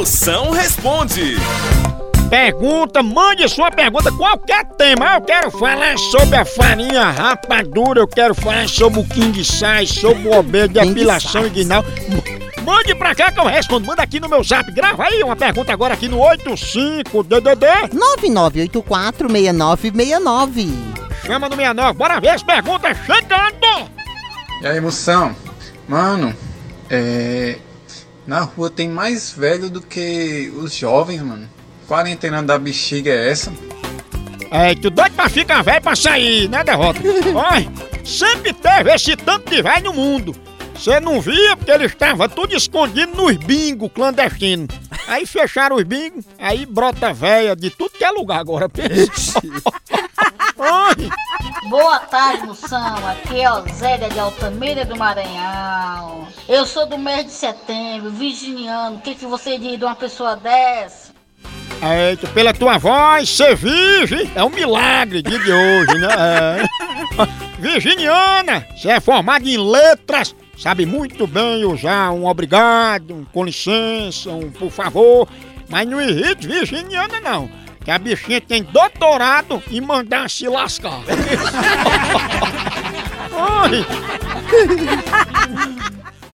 Moção responde. Pergunta, mande sua pergunta, qualquer tema. Eu quero falar sobre a farinha rapadura, eu quero falar sobre o king size, sobre o obê, depilação size. inguinal. M- Mande pra cá que eu respondo. Manda aqui no meu zap. Grava aí uma pergunta agora aqui no 85DDD. 99846969. Chama no 69. Bora ver as perguntas chegando. E aí, moção? Mano, é. Na rua tem mais velho do que os jovens, mano. Quarentena da bexiga é essa? É, tu doido pra ficar velho pra sair, né, derrota? Olha, sempre teve esse tanto de velho no mundo. Você não via porque eles estavam tudo escondido nos bingos clandestinos. Aí fecharam os bingos, aí brota véia de tudo que é lugar agora. pensa. Boa tarde, Moção. Aqui é Osélia de Altamira do Maranhão. Eu sou do mês de setembro, virginiano. O que, que você diz de uma pessoa dessa? Eita, pela tua voz, ser virgem é um milagre de hoje, né? É. Virginiana, você é formada em letras, sabe muito bem usar um obrigado, um com licença, um por favor, mas não irrite virginiana não, que a bichinha tem doutorado em mandar se lascar. Ai.